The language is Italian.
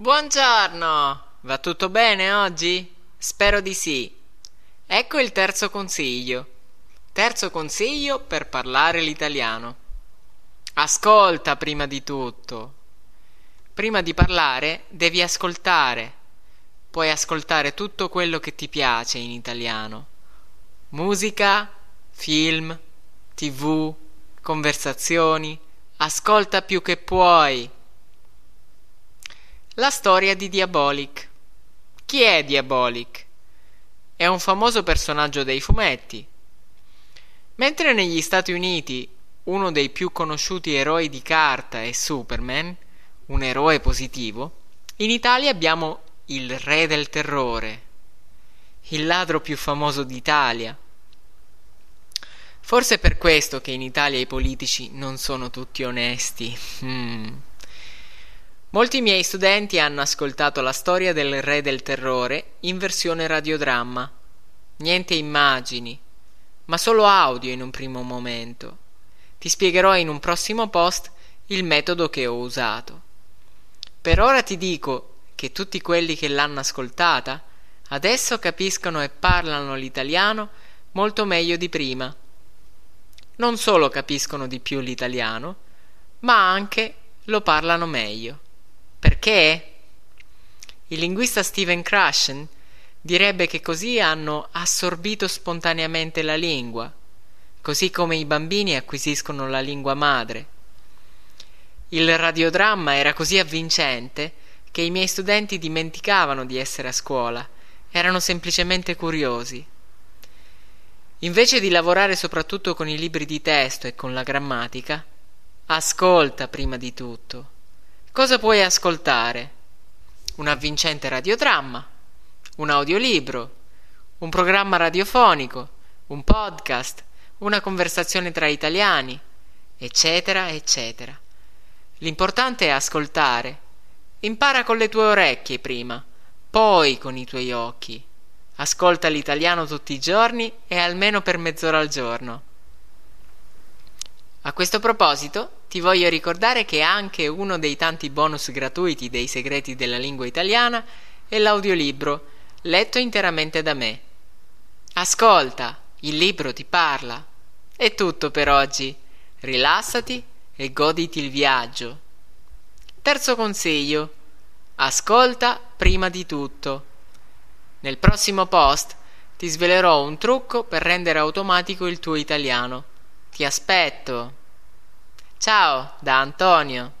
Buongiorno! Va tutto bene oggi? Spero di sì. Ecco il terzo consiglio. Terzo consiglio per parlare l'italiano. Ascolta prima di tutto. Prima di parlare devi ascoltare. Puoi ascoltare tutto quello che ti piace in italiano. Musica, film, tv, conversazioni. Ascolta più che puoi. La storia di Diabolic. Chi è Diabolic? È un famoso personaggio dei fumetti. Mentre negli Stati Uniti uno dei più conosciuti eroi di carta è Superman, un eroe positivo, in Italia abbiamo il re del terrore, il ladro più famoso d'Italia. Forse è per questo che in Italia i politici non sono tutti onesti. Mm. Molti miei studenti hanno ascoltato la storia del Re del Terrore in versione radiodramma. Niente immagini, ma solo audio in un primo momento. Ti spiegherò in un prossimo post il metodo che ho usato. Per ora ti dico che tutti quelli che l'hanno ascoltata adesso capiscono e parlano l'italiano molto meglio di prima. Non solo capiscono di più l'italiano, ma anche lo parlano meglio. Perché? Il linguista Steven Krashen direbbe che così hanno assorbito spontaneamente la lingua, così come i bambini acquisiscono la lingua madre. Il radiodramma era così avvincente che i miei studenti dimenticavano di essere a scuola, erano semplicemente curiosi. Invece di lavorare soprattutto con i libri di testo e con la grammatica, ascolta prima di tutto. Cosa puoi ascoltare? Un avvincente radiodramma, un audiolibro, un programma radiofonico, un podcast, una conversazione tra italiani, eccetera, eccetera. L'importante è ascoltare. Impara con le tue orecchie prima, poi con i tuoi occhi. Ascolta l'italiano tutti i giorni e almeno per mezz'ora al giorno. A questo proposito ti voglio ricordare che anche uno dei tanti bonus gratuiti dei segreti della lingua italiana è l'audiolibro letto interamente da me. Ascolta, il libro ti parla. È tutto per oggi. Rilassati e goditi il viaggio. Terzo consiglio. Ascolta prima di tutto. Nel prossimo post ti svelerò un trucco per rendere automatico il tuo italiano. Ti aspetto. Ciao da Antonio.